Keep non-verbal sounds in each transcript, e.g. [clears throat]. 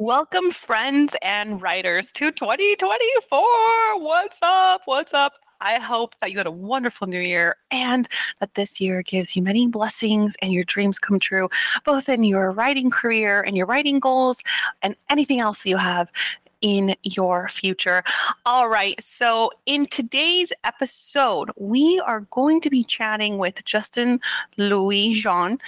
Welcome, friends and writers, to 2024. What's up? What's up? I hope that you had a wonderful new year and that this year gives you many blessings and your dreams come true, both in your writing career and your writing goals and anything else that you have in your future. All right. So, in today's episode, we are going to be chatting with Justin Louis Jean,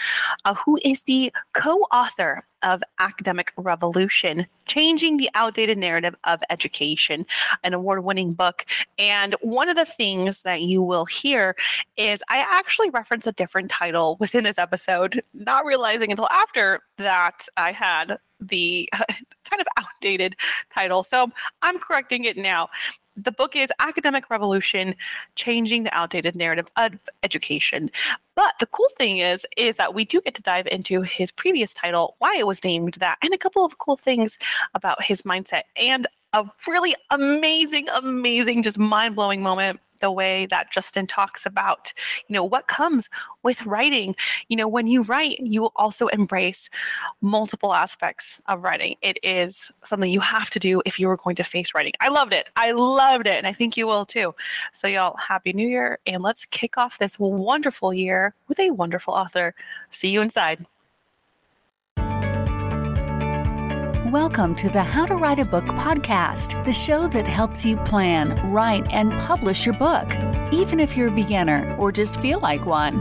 uh, who is the co author of Academic Revolution Changing the Outdated Narrative of Education, an award winning book. And one of the things that you will hear is I actually reference a different title within this episode, not realizing until after that I had the [laughs] kind of outdated title. So I'm correcting it now the book is Academic Revolution Changing the Outdated Narrative of Education. But the cool thing is, is that we do get to dive into his previous title, why it was named that, and a couple of cool things about his mindset and a really amazing, amazing, just mind blowing moment the way that Justin talks about, you know, what comes with writing. You know, when you write, you also embrace multiple aspects of writing. It is something you have to do if you are going to face writing. I loved it. I loved it. And I think you will too. So, y'all, Happy New Year. And let's kick off this wonderful year with a wonderful author. See you inside. Welcome to the How to Write a Book podcast, the show that helps you plan, write, and publish your book, even if you're a beginner or just feel like one.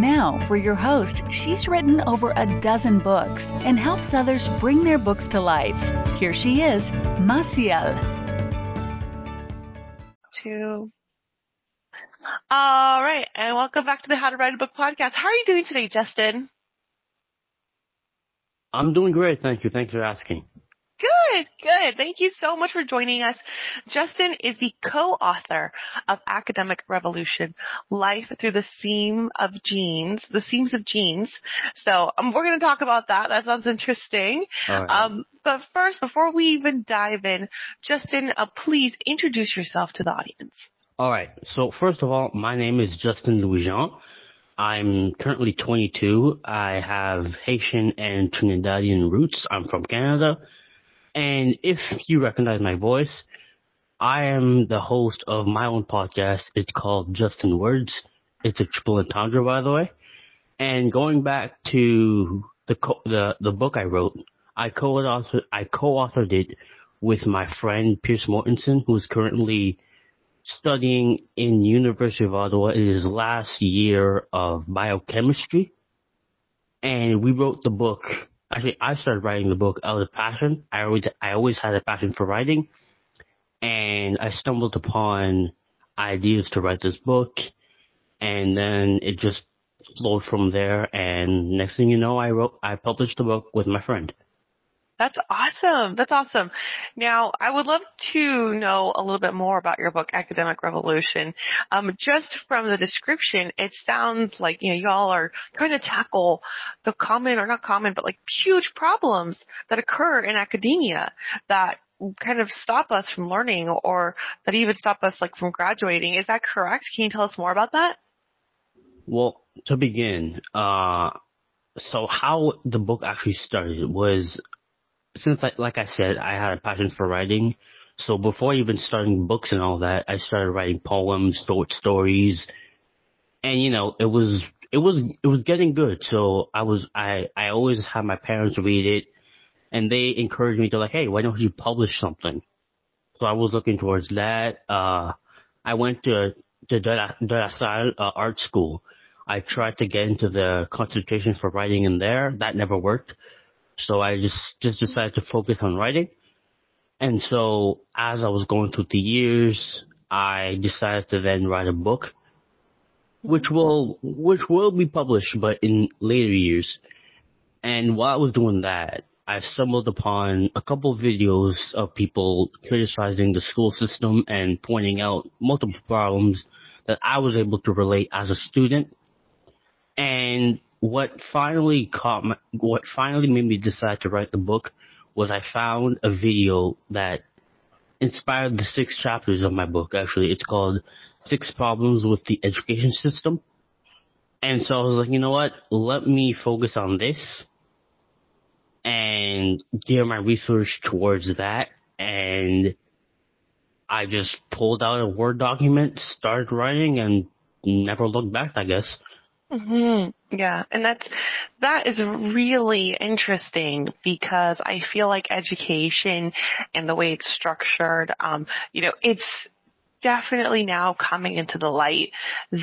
Now, for your host, she's written over a dozen books and helps others bring their books to life. Here she is, Maciel. Two. All right, and welcome back to the How to Write a Book podcast. How are you doing today, Justin? I'm doing great, thank you. Thanks for asking. Good, good. Thank you so much for joining us. Justin is the co-author of Academic Revolution, Life Through the Seam of Jeans, the Seams of Jeans. So um, we're going to talk about that. That sounds interesting. Right. Um, but first, before we even dive in, Justin, uh, please introduce yourself to the audience. All right. So first of all, my name is Justin Louis Jean. I'm currently 22. I have Haitian and Trinidadian roots. I'm from Canada. And if you recognize my voice, I am the host of my own podcast. It's called Just in Words. It's a triple entendre, by the way. And going back to the co- the the book I wrote, I co-authored I co-authored it with my friend Pierce Mortensen, who's currently studying in University of Ottawa in his last year of biochemistry. And we wrote the book. Actually, I started writing the book out of passion. I always, I always had a passion for writing. And I stumbled upon ideas to write this book. And then it just flowed from there. And next thing you know, I wrote, I published the book with my friend. That's awesome. That's awesome. Now, I would love to know a little bit more about your book, Academic Revolution. Um, just from the description, it sounds like, you know, y'all are trying to tackle the common or not common, but like huge problems that occur in academia that kind of stop us from learning or that even stop us like from graduating. Is that correct? Can you tell us more about that? Well, to begin, uh, so how the book actually started was since I, like I said, I had a passion for writing. So before even starting books and all that, I started writing poems, short stories, and you know, it was it was it was getting good. So I was I I always had my parents read it, and they encouraged me to like, hey, why don't you publish something? So I was looking towards that. Uh, I went to to Salle uh, art school. I tried to get into the concentration for writing in there. That never worked. So I just, just decided to focus on writing. And so as I was going through the years, I decided to then write a book, which will, which will be published, but in later years. And while I was doing that, I stumbled upon a couple of videos of people criticizing the school system and pointing out multiple problems that I was able to relate as a student. And what finally caught my, what finally made me decide to write the book was I found a video that inspired the six chapters of my book. Actually, it's called Six Problems with the Education System. And so I was like, you know what? Let me focus on this. And gear my research towards that. And I just pulled out a Word document, started writing, and never looked back, I guess. Mm-hmm. Yeah, and that's that is really interesting because I feel like education and the way it's structured, um, you know, it's definitely now coming into the light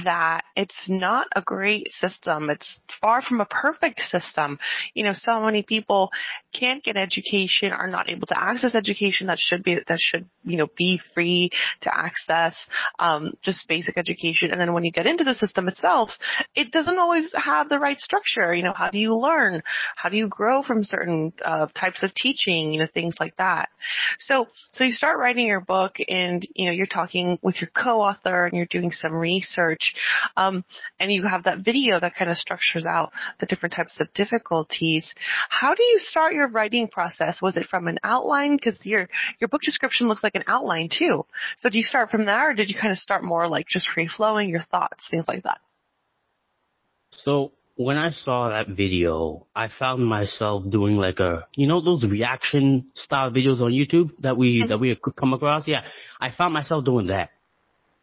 that it's not a great system. It's far from a perfect system. You know, so many people can't get education, are not able to access education that should be, that should, you know, be free to access, um, just basic education. And then when you get into the system itself, it doesn't always have the right structure. You know, how do you learn? How do you grow from certain uh, types of teaching? You know, things like that. So, so you start writing your book and, you know, you're talking with your co-author and you're doing some research, um, and you have that video that kind of structures out the different types of difficulties. How do you start your writing process? Was it from an outline? Because your your book description looks like an outline too. So do you start from there, or did you kind of start more like just free flowing your thoughts, things like that? So when I saw that video, I found myself doing like a, you know, those reaction style videos on YouTube that we, mm-hmm. that we come across. Yeah. I found myself doing that.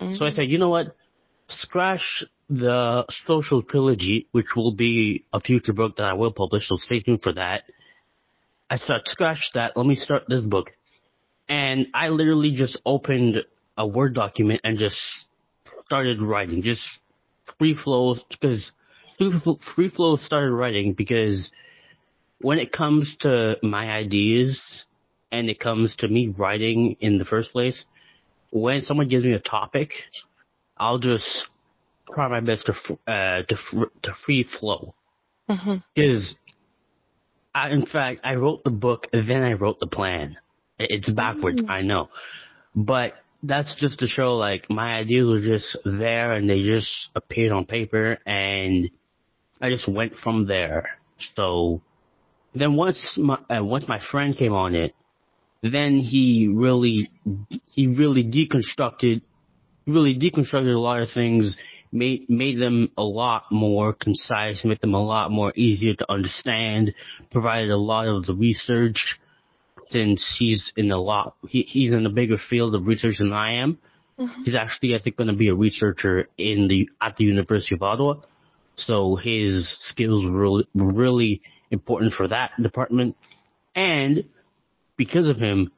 Mm-hmm. So I said, you know what? Scratch the social trilogy, which will be a future book that I will publish, so stay tuned for that. I said, scratch that, let me start this book. And I literally just opened a Word document and just started writing, just free flow, because free flow started writing because when it comes to my ideas and it comes to me writing in the first place, when someone gives me a topic, I'll just try my best to uh, to to free flow. Mm-hmm. Because, I, in fact, I wrote the book, then I wrote the plan. It's backwards, mm. I know, but that's just to show like my ideas were just there and they just appeared on paper, and I just went from there. So then once my uh, once my friend came on it, then he really he really deconstructed really deconstructed a lot of things made made them a lot more concise made them a lot more easier to understand provided a lot of the research since he's in a lot he, he's in a bigger field of research than I am. Mm-hmm. he's actually I think going to be a researcher in the at the University of Ottawa. So his skills were really, were really important for that department. And because of him,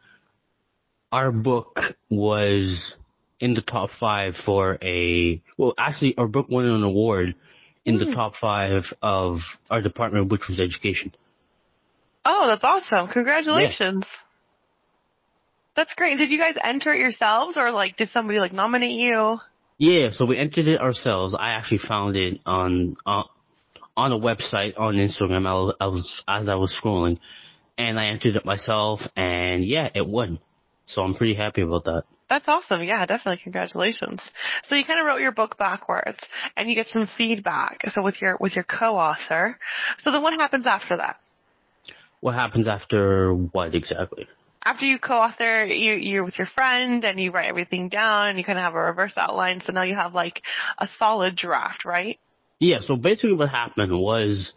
our book was in the top five for a, well, actually, our book won an award in mm. the hmm. top five of our department, which was education. Oh, that's awesome. Congratulations. Yeah. That's great. Did you guys enter it yourselves or like did somebody like nominate you? Yeah, so we entered it ourselves. I actually found it on uh, on a website on Instagram. I was, I was as I was scrolling, and I entered it myself, and yeah, it won. So I'm pretty happy about that. That's awesome. Yeah, definitely. Congratulations. So you kind of wrote your book backwards, and you get some feedback. So with your with your co-author. So then, what happens after that? What happens after what exactly? After you co-author, you you're with your friend, and you write everything down, and you kind of have a reverse outline. So now you have like a solid draft, right? Yeah. So basically, what happened was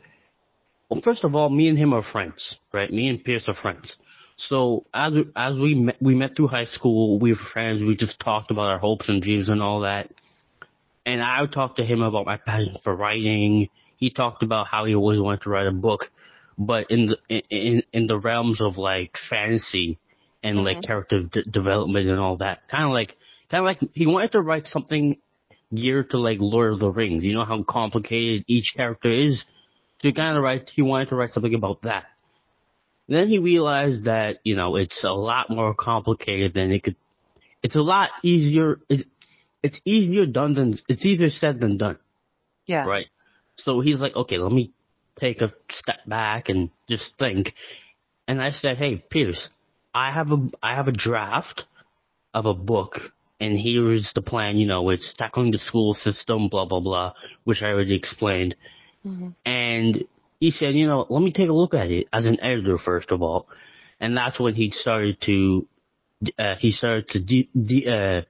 well, first of all, me and him are friends, right? Me and Pierce are friends. So as as we met, we met through high school, we were friends. We just talked about our hopes and dreams and all that. And I talked to him about my passion for writing. He talked about how he always wanted to write a book, but in the in in the realms of like fantasy and mm-hmm. like character d- development and all that. Kind of like kind of like he wanted to write something geared to like Lord of the Rings. You know how complicated each character is to kind of write, he wanted to write something about that. Then he realized that, you know, it's a lot more complicated than it could, it's a lot easier, it's, it's easier done than, it's easier said than done. Yeah. Right? So he's like, okay, let me take a step back and just think. And I said, hey, Pierce, I have a, I have a draft of a book and here's the plan, you know, it's tackling the school system, blah, blah, blah, which I already explained. Mm-hmm. And he said, you know, let me take a look at it as an editor first of all. And that's when he started to, uh, he started to de- de- uh,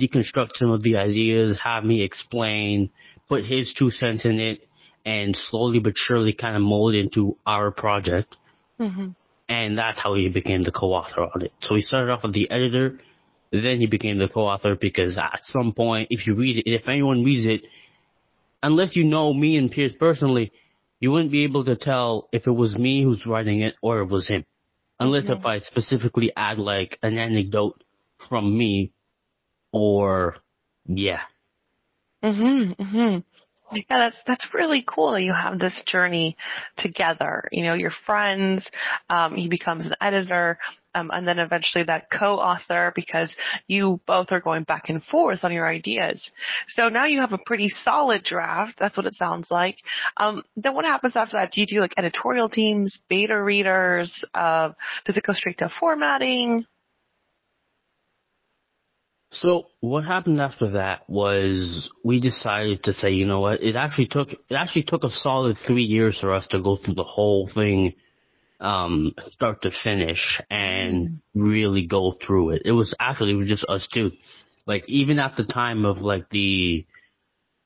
deconstruct some of the ideas, have me explain, put his two cents in it, and slowly but surely kind of mold into our project. Mm-hmm. and that's how he became the co-author on it. So he started off as the editor, then he became the co-author because at some point, if you read it, if anyone reads it, unless you know me and Pierce personally, you wouldn't be able to tell if it was me who's writing it or it was him. Unless if I specifically add like an anecdote from me or yeah. Mhm. Mhm. Yeah, that's that's really cool. You have this journey together. You know, you're friends. Um, he becomes an editor, um, and then eventually that co-author because you both are going back and forth on your ideas. So now you have a pretty solid draft. That's what it sounds like. Um, then what happens after that? Do you do like editorial teams, beta readers? Uh, does it go straight to formatting? So what happened after that was we decided to say, you know what, it actually took it actually took a solid three years for us to go through the whole thing, um, start to finish and really go through it. It was actually it was just us two. Like even at the time of like the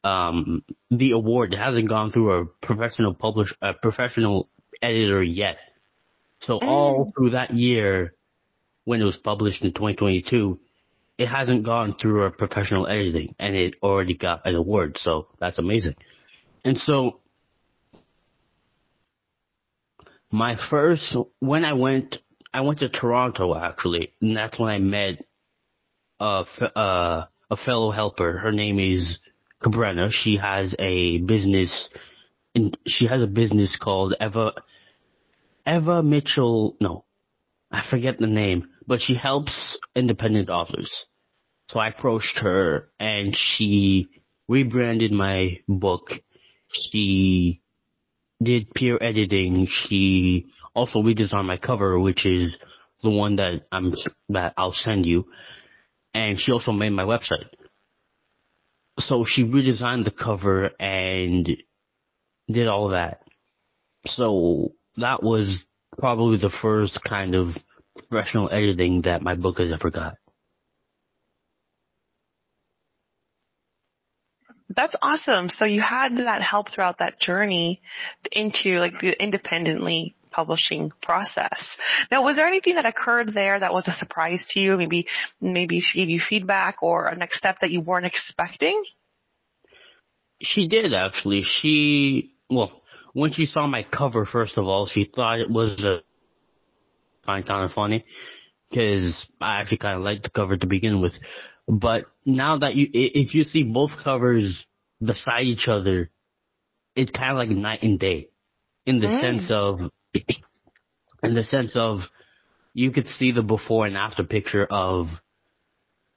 um the award it hasn't gone through a professional publish a professional editor yet. So all through that year when it was published in 2022 it hasn't gone through a professional editing and it already got an award, so that's amazing. And so my first when I went I went to Toronto actually, and that's when I met a uh, a fellow helper. Her name is Cabrena. She has a business and she has a business called Eva Eva Mitchell no. I forget the name, but she helps independent authors. So I approached her and she rebranded my book. She did peer editing. She also redesigned my cover, which is the one that I'm that I'll send you. And she also made my website. So she redesigned the cover and did all that. So that was probably the first kind of professional editing that my book has ever got. That's awesome. So you had that help throughout that journey into like the independently publishing process. Now, was there anything that occurred there that was a surprise to you? Maybe, maybe she gave you feedback or a next step that you weren't expecting? She did actually. She, well, when she saw my cover, first of all, she thought it was a, kind of funny because I actually kind of liked the cover to begin with. But now that you, if you see both covers beside each other, it's kind of like night and day in the Mm. sense of, [clears throat] in the sense of, you could see the before and after picture of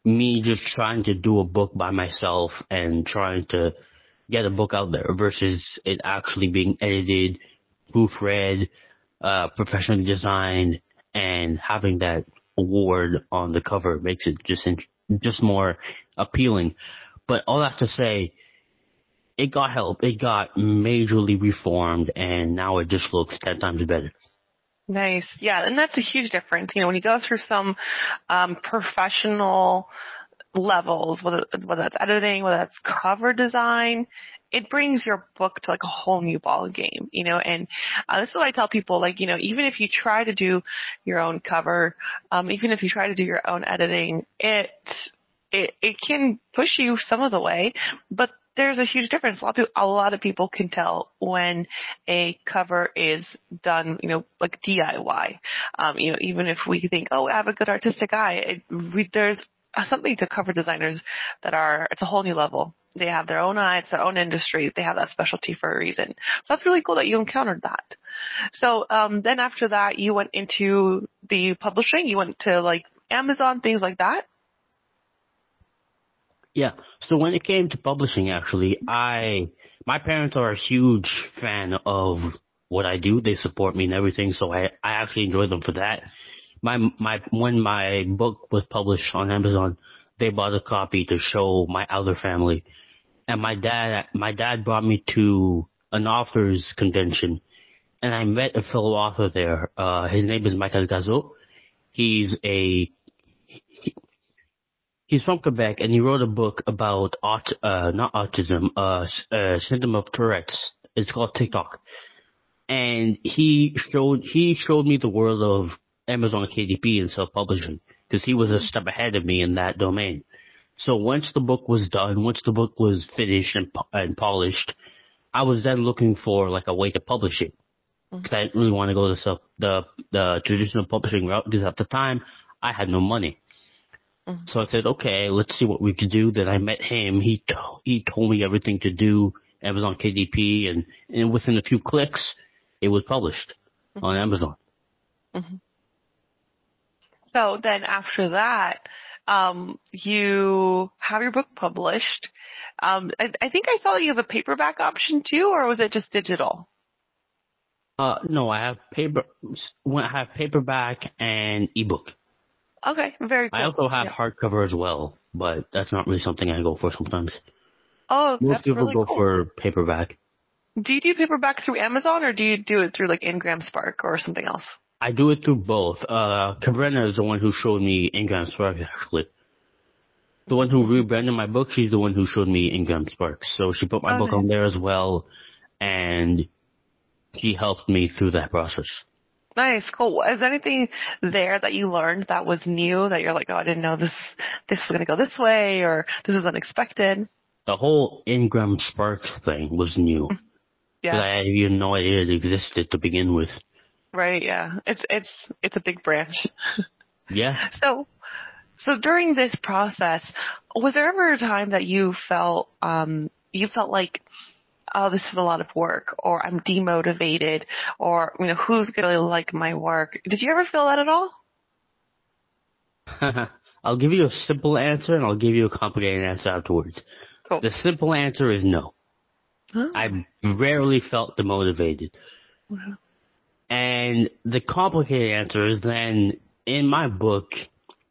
me just trying to do a book by myself and trying to get a book out there versus it actually being edited, proofread, uh, professionally designed, and having that award on the cover makes it just in, just more appealing. But all that to say, it got help. It got majorly reformed, and now it just looks ten times better. Nice. Yeah, and that's a huge difference. You know, when you go through some um, professional levels, whether whether that's editing, whether that's cover design, it brings your book to like a whole new ball game, you know. And uh, this is what I tell people, like you know, even if you try to do your own cover, um, even if you try to do your own editing, it it it can push you some of the way, but there's a huge difference. A lot of people, a lot of people can tell when a cover is done, you know, like DIY. Um, you know, even if we think, oh, I have a good artistic eye, it, we, there's something to cover designers that are it's a whole new level. They have their own eye, it's their own industry. They have that specialty for a reason. So that's really cool that you encountered that. So um, then after that, you went into the publishing. You went to like Amazon, things like that. Yeah. So when it came to publishing, actually, I my parents are a huge fan of what I do. They support me and everything, so I I actually enjoy them for that. My my when my book was published on Amazon, they bought a copy to show my other family, and my dad my dad brought me to an authors convention, and I met a fellow author there. Uh, his name is Michael Gazo. He's a he's from Quebec and he wrote a book about aut uh not autism uh, uh syndrome of Tourette's. It's called TikTok. and he showed he showed me the world of Amazon KDP and self publishing because he was a step ahead of me in that domain. So once the book was done, once the book was finished and, and polished, I was then looking for like a way to publish it. Because mm-hmm. I didn't really want to go the self, the the traditional publishing route because at the time I had no money. Mm-hmm. So I said, okay, let's see what we could do. Then I met him. He he told me everything to do. Amazon KDP, and, and within a few clicks, it was published mm-hmm. on Amazon. Mm-hmm. So then after that, um, you have your book published. Um, I, I, think I saw that you have a paperback option too, or was it just digital? Uh, no, I have paper. I have paperback and ebook. Okay, very cool. I also have yeah. hardcover as well, but that's not really something I go for sometimes. Oh, most people really go cool. for paperback. Do you do paperback through Amazon or do you do it through like Ingram Spark or something else? I do it through both. Uh, Cabrera is the one who showed me Ingram Sparks, actually. The one who rebranded my book, she's the one who showed me Ingram Sparks. So she put my okay. book on there as well, and she helped me through that process. Nice, cool. Is anything there that you learned that was new that you're like, oh, I didn't know this, this was going to go this way, or this is unexpected? The whole Ingram Sparks thing was new. Yeah. I had even no idea it existed to begin with. Right, yeah. It's, it's, it's a big branch. [laughs] yeah. So, so during this process, was there ever a time that you felt, um, you felt like oh, this is a lot of work, or I'm demotivated, or, you know, who's going to like my work? Did you ever feel that at all? [laughs] I'll give you a simple answer and I'll give you a complicated answer afterwards. Cool. The simple answer is no. Huh? I rarely felt demotivated. Wow. And the complicated answer is then in my book,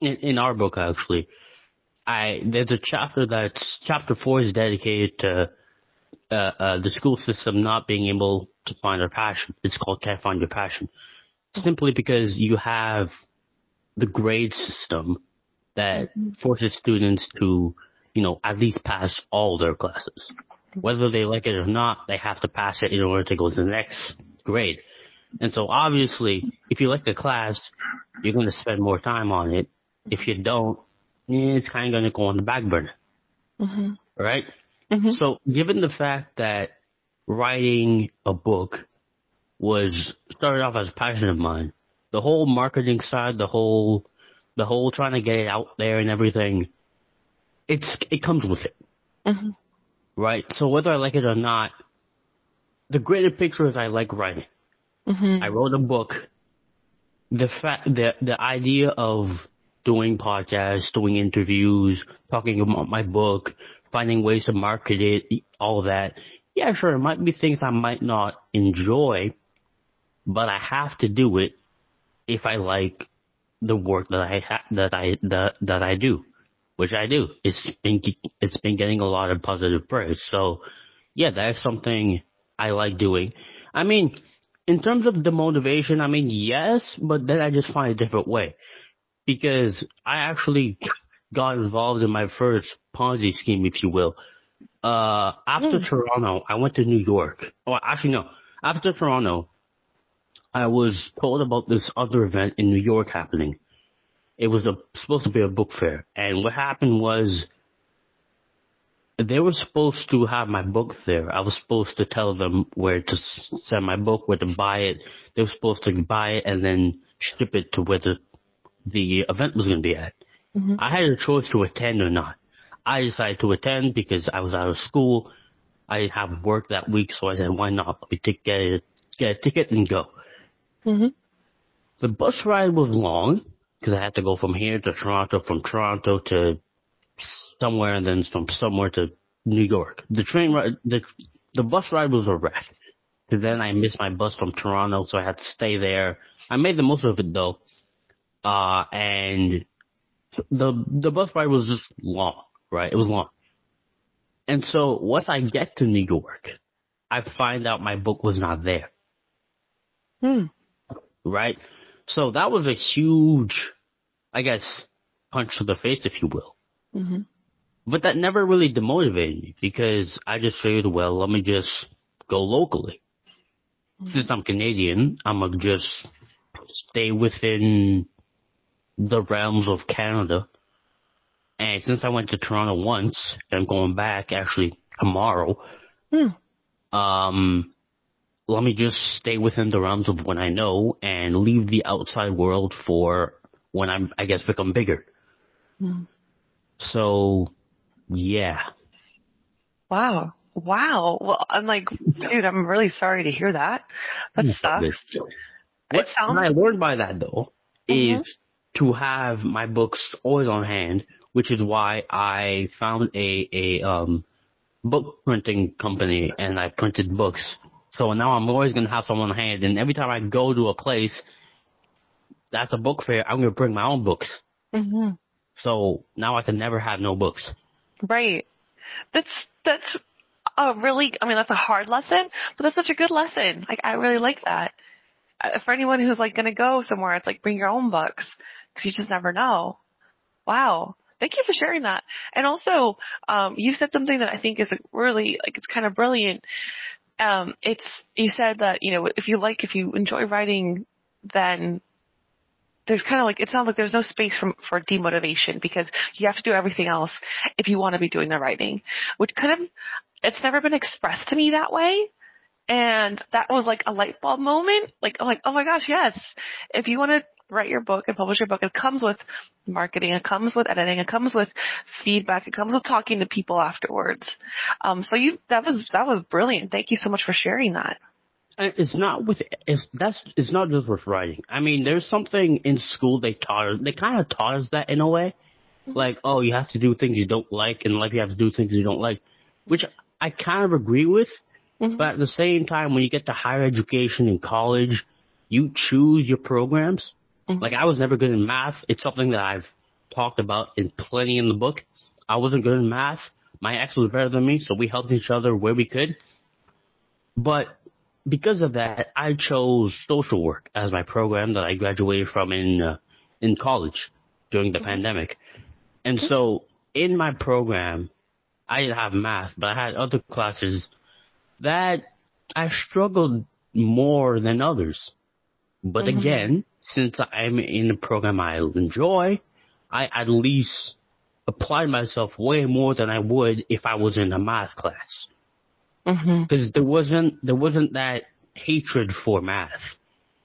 in, in our book actually, I there's a chapter that's chapter four is dedicated to uh, uh, the school system not being able to find their passion. It's called Can't Find Your Passion. Simply because you have the grade system that mm-hmm. forces students to, you know, at least pass all their classes. Whether they like it or not, they have to pass it in order to go to the next grade. And so obviously, if you like the class, you're going to spend more time on it. If you don't, it's kind of going to go on the back burner. Mm-hmm. Right? Mm-hmm. So, given the fact that writing a book was started off as a passion of mine, the whole marketing side, the whole, the whole trying to get it out there and everything, it's it comes with it, mm-hmm. right? So whether I like it or not, the greater picture is I like writing. Mm-hmm. I wrote a book. The fact, the the idea of doing podcasts, doing interviews, talking about my book, finding ways to market it, all that. Yeah, sure, it might be things I might not enjoy, but I have to do it if I like the work that I ha- that I that that I do, which I do. It's been it's been getting a lot of positive praise. So, yeah, that's something I like doing. I mean, in terms of the motivation, I mean, yes, but then I just find a different way because I actually got involved in my first Ponzi scheme, if you will. Uh, after mm. Toronto, I went to New York. Oh, actually, no. After Toronto, I was told about this other event in New York happening. It was a, supposed to be a book fair. And what happened was, they were supposed to have my book there. I was supposed to tell them where to send my book, where to buy it. They were supposed to buy it and then ship it to where the, the event was going to be at. Mm-hmm. I had a choice to attend or not. I decided to attend because I was out of school. I didn't have work that week, so I said, why not? Let me t- get, a, get a ticket and go. Mm-hmm. The bus ride was long because I had to go from here to Toronto, from Toronto to somewhere, and then from somewhere to New York. The train ride, the, the bus ride was a wreck. Because then I missed my bus from Toronto, so I had to stay there. I made the most of it though. Uh, and the the bus ride was just long, right? It was long. And so once I get to New York, I find out my book was not there. Hmm. Right? So that was a huge, I guess, punch to the face, if you will. Mm-hmm. But that never really demotivated me because I just figured, well, let me just go locally. since I'm Canadian, I'm gonna just stay within the realms of Canada. And since I went to Toronto once, and I'm going back actually tomorrow, Hmm. um, let me just stay within the realms of what I know and leave the outside world for when I'm, I guess, become bigger. Hmm. So, yeah. Wow. Wow. Well, I'm like, dude, I'm really sorry to hear that. That sucks. What sounds- I learned by that though Mhm. is to have my books always on hand, which is why I found a a um book printing company and I printed books. So now I'm always gonna have some on hand, and every time I go to a place that's a book fair, I'm gonna bring my own books. hmm So now I can never have no books. Right. That's that's a really. I mean, that's a hard lesson, but that's such a good lesson. Like, I really like that. Uh, For anyone who's like going to go somewhere, it's like bring your own books because you just never know. Wow. Thank you for sharing that. And also, um, you said something that I think is really like it's kind of brilliant. Um, it's you said that you know if you like if you enjoy writing, then there's kind of like it sounds like there's no space for for demotivation because you have to do everything else if you want to be doing the writing, which kind of it's never been expressed to me that way. And that was like a light bulb moment. Like, I'm like, oh my gosh, yes. If you want to write your book and publish your book, it comes with marketing, it comes with editing, it comes with feedback, it comes with talking to people afterwards. Um, so you, that was, that was brilliant. Thank you so much for sharing that. It's not with it's that's it's not just with writing. I mean, there's something in school they taught us. They kind of taught us that in a way, like oh, you have to do things you don't like and life. You have to do things you don't like, which I kind of agree with. Mhm. But at the same time, when you get to higher education in college, you choose your programs. Mhm. Like I was never good in math. It's something that I've talked about in plenty in the book. I wasn't good in math. My ex was better than me, so we helped each other where we could. But because of that, I chose social work as my program that I graduated from in uh, in college during the pandemic. And so in my program, I didn't have math, but I had other classes that I struggled more than others. But Mhm. again, since I'm in a program I enjoy, I at least applied myself way more than I would if I was in a math class Mm-hmm. because there wasn't there wasn't that hatred for math,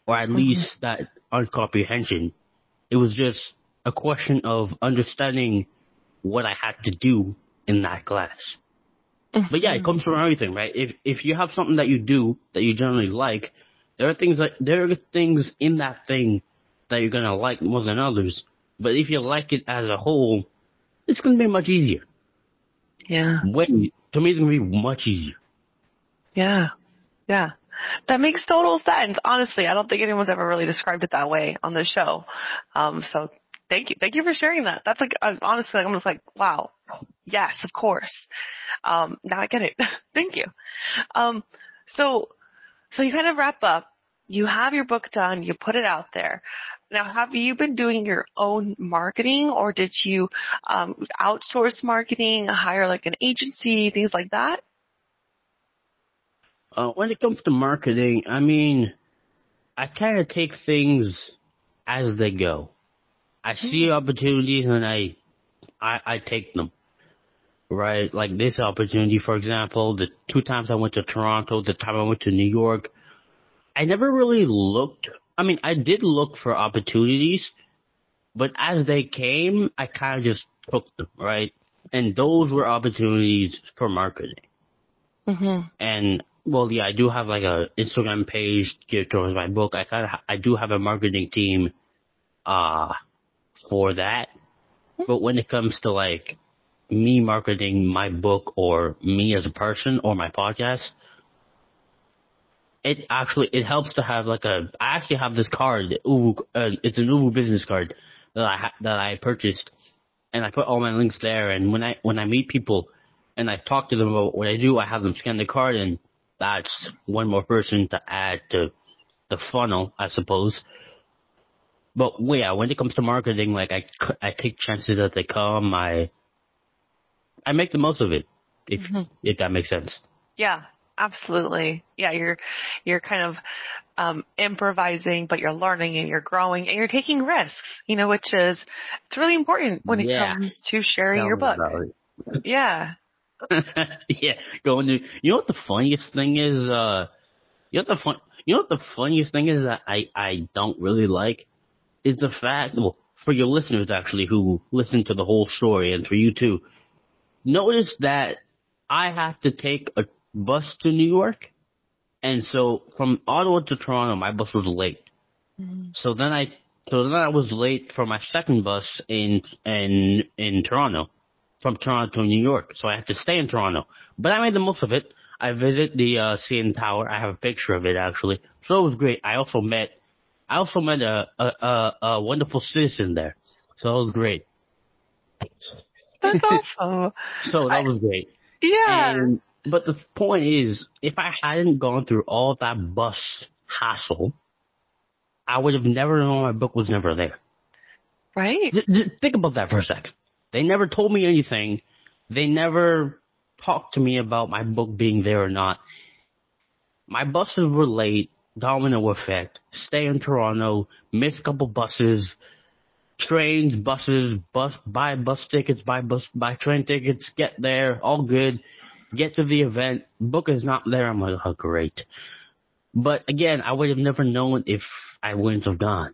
or at least that uncomprehension. It was just a question of understanding what I had to do in that class. But yeah, it comes from everything, right? If if you have something that you do that you generally like, there are things that there are things in that thing that you're gonna like more than others. But if you like it as a whole, it's gonna be much easier. Yeah. Way to me, it's gonna be much easier. Yeah. Yeah. That makes total sense. Honestly, I don't think anyone's ever really described it that way on the show. Um, so thank you. Thank you for sharing that. That's like, uh, honestly, I'm just like, wow. Yes, of course. Um, now I get it. [laughs] thank you. Um, so, so you kind of wrap up. You have your book done. You put it out there. Now, have you been doing your own marketing or did you, um, outsource marketing, hire like an agency, things like that? Uh, when it comes to marketing, I mean, I kind of take things as they go. I see opportunities and I, I, I take them. Right, like this opportunity, for example, the two times I went to Toronto, the time I went to New York, I never really looked. I mean, I did look for opportunities, but as they came, I kind of just took them. Right, and those were opportunities for marketing. Mm-hmm. And well, yeah, I do have like a Instagram page geared towards my book. I kind of, I do have a marketing team, uh, for that. But when it comes to like me marketing my book or me as a person or my podcast, it actually, it helps to have like a, I actually have this card, Uwu, uh, it's an Uwu business card that I, ha- that I purchased and I put all my links there. And when I, when I meet people and I talk to them about what I do, I have them scan the card and that's one more person to add to the funnel, I suppose. But yeah, when it comes to marketing, like I, I take chances that they come. I, I make the most of it, if Mhm. if that makes sense. Yeah. absolutely. Yeah, you're you're kind of um, improvising, but you're learning and you're growing and you're taking risks. You know, which is it's really important when it Yeah. comes to sharing Tell your book. Yeah. [laughs] yeah, going to. You know what the funniest thing is? Uh, you know what the fun. You know what the funniest thing is that I I don't really like is the fact. Well, for your listeners actually who listen to the whole story, and for you too, notice that I have to take a bus to New York, and so from Ottawa to Toronto, my bus was late. So then I so then I was late for my second bus in in in Toronto from Toronto to New York, so I had to stay in Toronto. But I made the most of it. I visited the uh, CN Tower. I have a picture of it actually, so it was great. I also met, I also met a a, a, a wonderful citizen there, so it was great. That's [laughs] awesome. So that I- was great. Yeah. And, but the point is, if I hadn't gone through all that bus hassle, I would have never known my book was never there. right? Th- th- think about that for a second. They never told me anything. They never talked to me about my book being there or not. My buses were late, domino effect, stay in Toronto, miss couple buses, trains, buses, bus, buy bus tickets, buy bus, buy train tickets, get there, all good, get to the event, book is not there, I'm like, oh great. But again, I would have never known if I wouldn't have gone.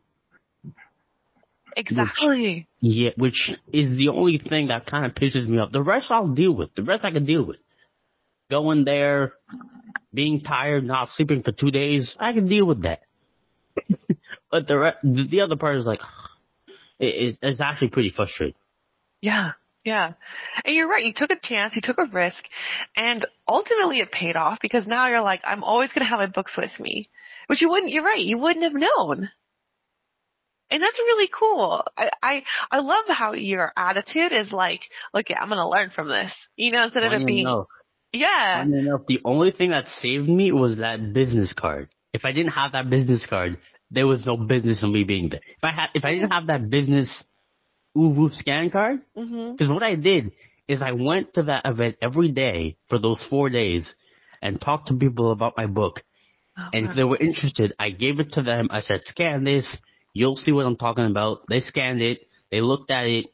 Exactly. Yeah, which is the only thing that kind of pisses me off. The rest I'll deal with. The rest I can deal with. Going there, being tired, not sleeping for two days, I can deal with that. [laughs] but the re- the the other part is like, [sighs] it, it's, it's actually pretty frustrating. Yeah. Yeah. And you're right. You took a chance. You took a risk and ultimately it paid off because now you're like, I'm always going to have my books with me, which you wouldn't, you're right. You wouldn't have known. And that's really cool. I, I, I love how your attitude is like, look, I'm going to learn from this, you know, instead of it being, enough, yeah, enough, the only thing that saved me was that business card. If I didn't have that business card, there was no business in me being there. If I had, if I didn't have that business Uvu scan card, mm-hmm. Because what I did is I went to that event every day for those four days and talked to people about my book. Oh, and if they were interested, I gave it to them. I said, scan this. You'll see what I'm talking about. They scanned it. They looked at it.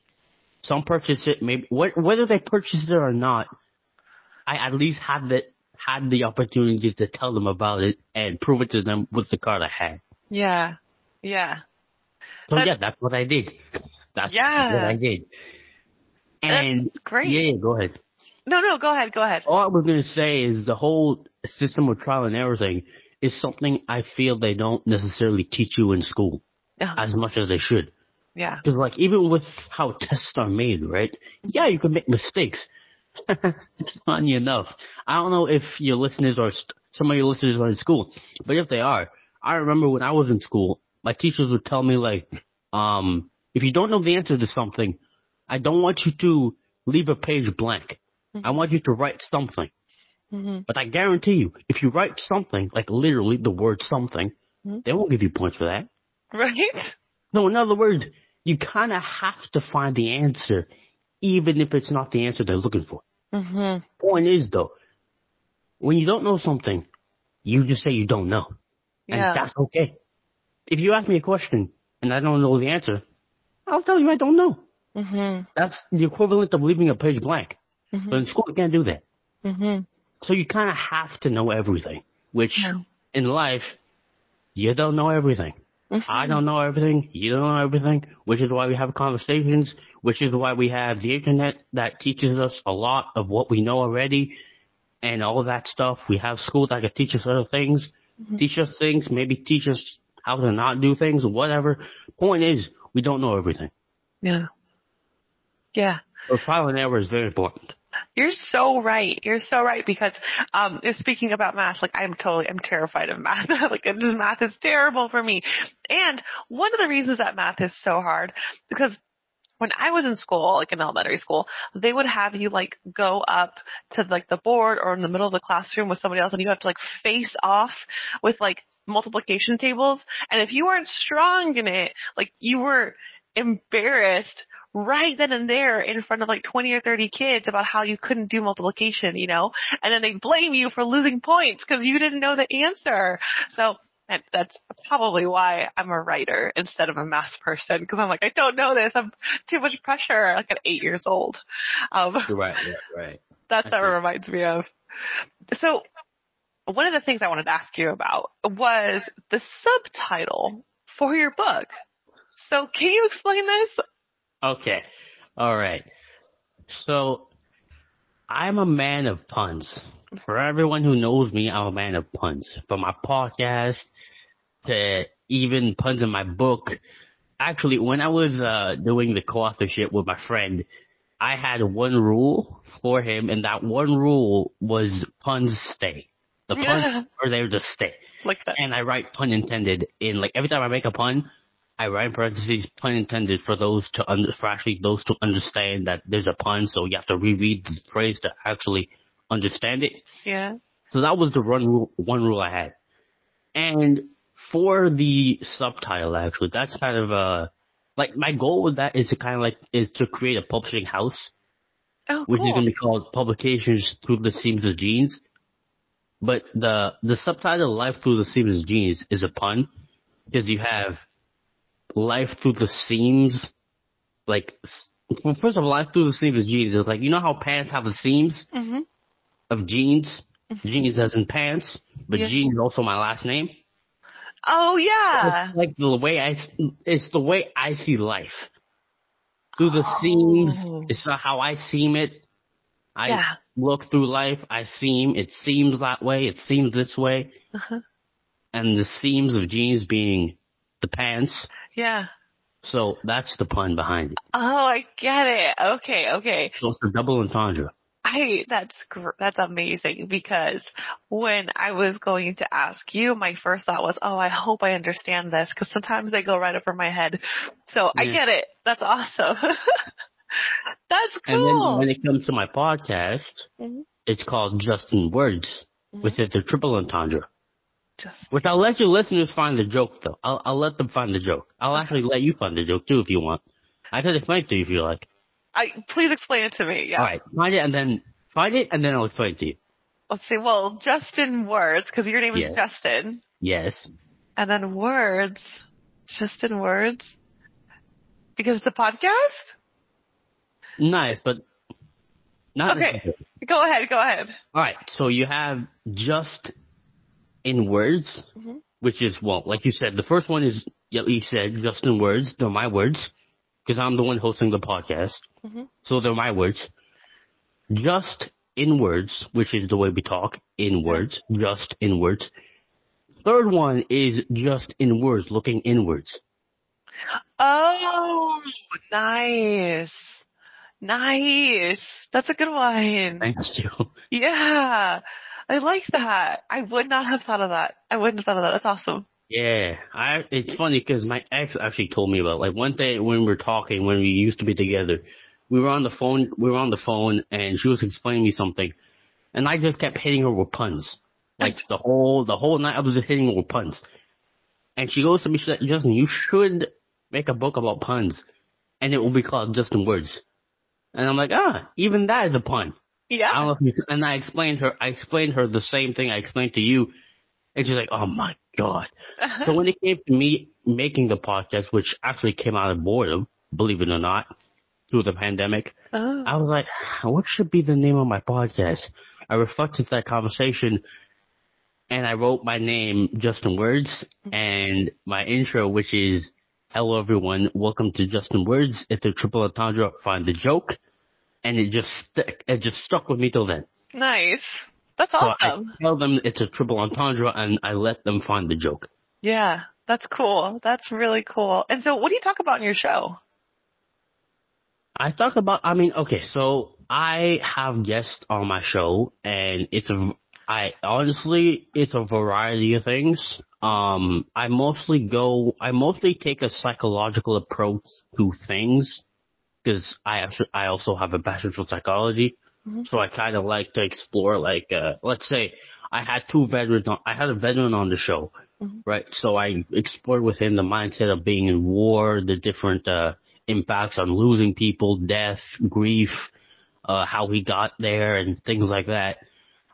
Some purchased it. Maybe whether they purchased it or not, I at least had the had the opportunity to tell them about it and prove it to them with the card I had. yeah, yeah. So That- yeah, that's what I did. That's Yeah. what I did. And Great. yeah, yeah, go ahead. No, no, go ahead, go ahead. all I was gonna say is the whole system of trial and error thing is something I feel they don't necessarily teach you in school Uh-huh. as much as they should. Yeah. Because like even with how tests are made, right? Yeah, you can make mistakes. [laughs] it's funny enough. I don't know if your listeners are st- some of your listeners are in school, but if they are, I remember when I was in school, my teachers would tell me like, um, if you don't know the answer to something, I don't want you to leave a page blank. I want you to write something. hmm But I guarantee you, if you write something, like literally the word something, Mhm. they won't give you points for that. [laughs] Right? No, in other words, you kind of have to find the answer, even if it's not the answer they're looking for. hmm Point is, though, when you don't know something, you just say you don't know. And Yeah. that's okay. If you ask me a question and I don't know the answer, I'll tell you I don't know. hmm That's the equivalent of leaving a page blank. Mhm. But in school, you can't do that. hmm So you kind of have to know everything, which Yeah. in life, you don't know everything. Mm-hmm. I don't know everything. You don't know everything, which is why we have conversations, which is why we have the internet that teaches us a lot of what we know already and all that stuff. We have schools that can teach us other things, mm-hmm. teach us things, maybe teach us how to not do things, whatever. Point is, we don't know everything. Yeah. Yeah. So trial and error is very important. You're so right. You're so right because um speaking about math, like I'm totally I'm terrified of math. [laughs] like just math is terrible for me. And one of the reasons that math is so hard because when I was in school, like in elementary school, they would have you like go up to like the board or in the middle of the classroom with somebody else and you have to like face off with like multiplication tables. And if you weren't strong in it, like you were embarrassed right then and there in front of like 20 or 30 kids about how you couldn't do multiplication, you know, and then they blame you for losing points because you didn't know the answer. So and that's probably why I'm a writer instead of a math person because I'm like, I don't know this. I'm too much pressure like at eight years old. Um, right, right, right. That's what it reminds me of. So one of the things I wanted to ask you about was the subtitle for your book. So can you explain this? Okay. All right. So I'm a man of puns. For everyone who knows me, I'm a man of puns. From my podcast to even puns in my book. Actually, when I was uh, doing the co-authorship with my friend, I had one rule for him, and that one rule was puns stay. The puns [laughs] yeah. are there to stay. Like that. And I write pun intended in like every time I make a pun, I write in parentheses pun intended for those to under, for actually those to understand that there's a pun, so you have to reread the phrase to actually understand it. Yeah. So that was the one rule, one rule I had. And for the subtitle, actually, that's kind of a, like my goal with that is to kind of like, is to create a publishing house. Oh, which cool. is going to be called Publications Through the Seams of Jeans. But the, the subtitle Life Through the Seams of Jeans is a pun because you have life through the seams, like, well, first of all, life through the seams of jeans is like, you know how pants have the seams mm-hmm. of jeans? Mm-hmm. Jeans as in pants, but yeah. jeans is also my last name. Oh yeah. It's like the way I, it's the way I see life. Through the oh. seams, it's not how I seem it. I yeah. look through life, I seem, it seems that way, it seems this way. Uh-huh. And the seams of jeans being the pants. Yeah. So that's the pun behind it. Oh, I get it. Okay, okay. So it's a double entendre. I that's gr- that's amazing because when I was going to ask you, my first thought was, "Oh, I hope I understand this," because sometimes they go right over my head. So yeah. I get it. That's awesome. [laughs] that's cool. And then when it comes to my podcast, mm-hmm. it's called Just in Words, mm-hmm. which is a triple entendre. Just Which I'll let your listeners find the joke though. I'll I'll let them find the joke. I'll actually let you find the joke too if you want. I can explain it to you if you like. I please explain it to me. Yeah. All right, find it and then find it and then I'll explain it to you. Let's see. Well, Justin words because your name is yes. Justin. Yes. And then words, Justin words, because it's a podcast. Nice, but not. Okay. Go ahead. Go ahead. All right. So you have just in words, mm-hmm. which is, well, like you said, the first one is, you said, just in words. They're my words, because I'm the one hosting the podcast. Mm-hmm. So they're my words. Just in words, which is the way we talk, in words, just in words. Third one is just in words, looking inwards. Oh, nice. Nice. That's a good one. Thanks, Joe. Yeah. I like that. I would not have thought of that. I wouldn't have thought of that. That's awesome. Yeah, I. It's funny because my ex actually told me about like one day when we were talking when we used to be together, we were on the phone. We were on the phone and she was explaining me something, and I just kept hitting her with puns. Like the whole the whole night I was just hitting her with puns, and she goes to me, she said, "Justin, you should make a book about puns, and it will be called Justin Words." And I'm like, ah, even that is a pun. Yeah. I don't know if you, and I explained her, I explained her the same thing I explained to you. And she's like, oh my God. [laughs] so when it came to me making the podcast, which actually came out of boredom, believe it or not, through the pandemic, oh. I was like, what should be the name of my podcast? I reflected that conversation and I wrote my name Justin Words mm-hmm. and my intro, which is Hello everyone, welcome to Justin Words. It's a triple entendre, find the joke and it just stick, it just stuck with me till then. Nice. That's awesome. So I tell them it's a triple entendre, and I let them find the joke. Yeah, that's cool. That's really cool. And so, what do you talk about in your show? I talk about. I mean, okay, so I have guests on my show, and it's a. I honestly, it's a variety of things. Um, I mostly go. I mostly take a psychological approach to things because I actually, I also have a bachelor's in psychology, mm-hmm. so I kind of like to explore like uh, let's say I had two veterans on, I had a veteran on the show, mm-hmm. right? So I explored with him the mindset of being in war, the different uh, impacts on losing people, death, grief, uh, how he got there and things like that.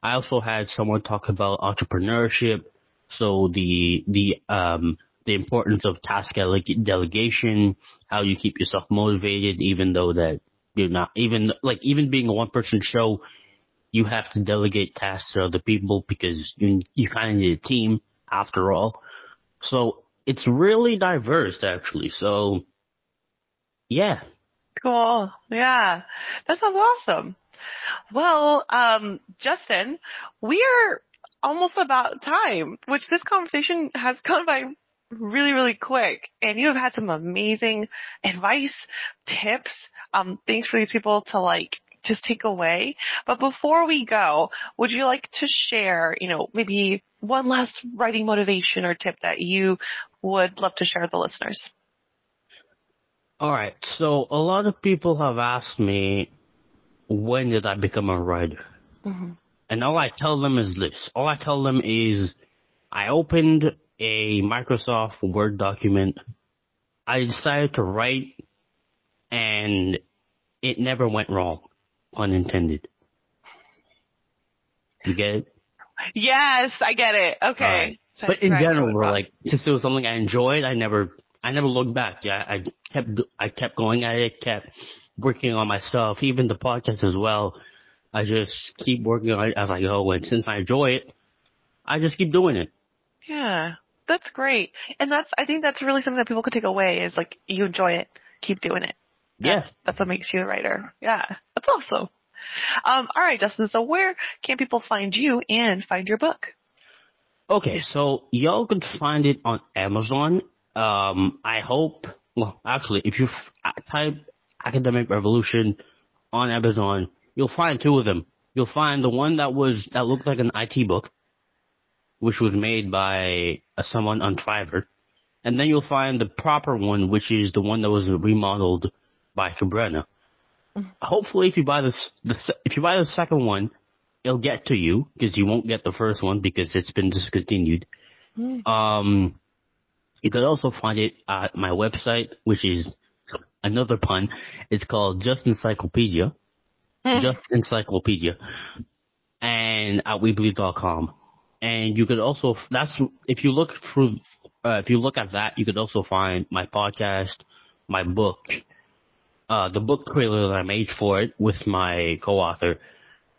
I also had someone talk about entrepreneurship. So the, the, um, the importance of task delegation, how you keep yourself motivated, even though that you're not, even, like, even being a one person show, you have to delegate tasks to other people because you, you kind of need a team after all. So it's really diverse actually. So yeah. Cool. Yeah. That sounds awesome. Well, um, Justin, we are almost about time, which this conversation has gone by really, really quick. And you have had some amazing advice, tips, um, things for these people to like just take away. But before we go, would you like to share, you know, maybe one last writing motivation or tip that you would love to share with the listeners? All right. So a lot of people have asked me, when did I become a writer? Mm-hmm. And all I tell them is this. All I tell them is I opened a Microsoft Word document. I decided to write and it never went wrong. Pun intended. You get it? Yes, I get it. Okay. Right. So but in general, we're like since it was something I enjoyed, I never, I never looked back. Yeah, I kept, I kept going at it, kept working on my stuff, even the podcast as well. I just keep working on it as I go, and since I enjoy it, I just keep doing it. Yeah, that's great, and that's I think that's really something that people could take away is like you enjoy it, keep doing it. Yes, yeah. that's what makes you a writer. Yeah, that's awesome. Um, all right, Justin. So where can people find you and find your book? Okay, so y'all can find it on Amazon. Um, I hope. Well, actually, if you type "Academic Revolution" on Amazon, you'll find two of them. You'll find the one that was that looked like an IT book, which was made by uh, someone on Fiverr, and then you'll find the proper one, which is the one that was remodeled by Cabrera hopefully, if you buy this, the, if you buy the second one, it'll get to you because you won't get the first one because it's been discontinued. Mm. Um, you can also find it at my website, which is another pun. It's called Just Encyclopedia. Mm. Just Encyclopedia. And at Weebly.com. And you could also, that's, if you look through, uh, if you look at that, you could also find my podcast, my book, uh, the book trailer that I made for it with my co-author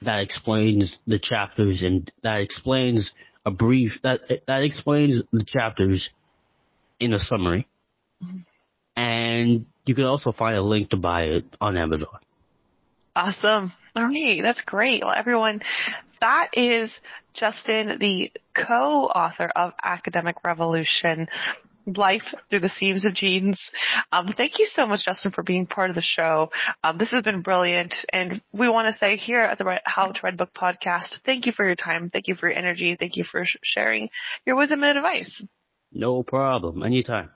that explains the chapters and that explains a brief that that explains the chapters in a summary. And you can also find a link to buy it on Amazon. Awesome. All right, that's great. Well, everyone, that is Justin, the co-author of Academic Revolution life through the seams of jeans. Um, thank you so much, Justin, for being part of the show. Um, this has been brilliant, and we want to say here at the How to a Book podcast, thank you for your time, thank you for your energy, thank you for sharing your wisdom and advice. No problem, anytime.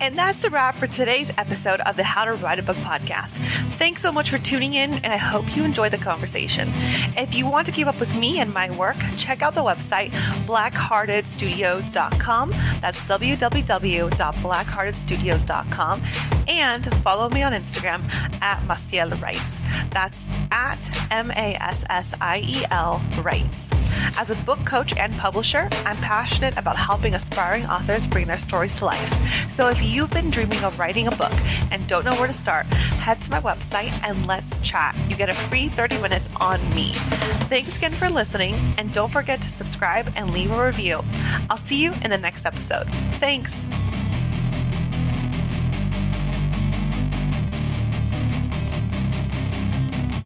And that's a wrap for today's episode of the How to Write a Book podcast. Thanks so much for tuning in, and I hope you enjoy the conversation. If you want to keep up with me and my work, check out the website blackheartedstudios.com. That's www.blackheartedstudios.com. And follow me on Instagram at Massiel Writes. That's at M A S S I E L Writes. As a book coach and publisher, I'm passionate about helping aspiring authors bring their stories to life. So if you've been dreaming of writing a book and don't know where to start, head to my website and let's chat. You get a free 30 minutes on me. Thanks again for listening, and don't forget to subscribe and leave a review. I'll see you in the next episode. Thanks.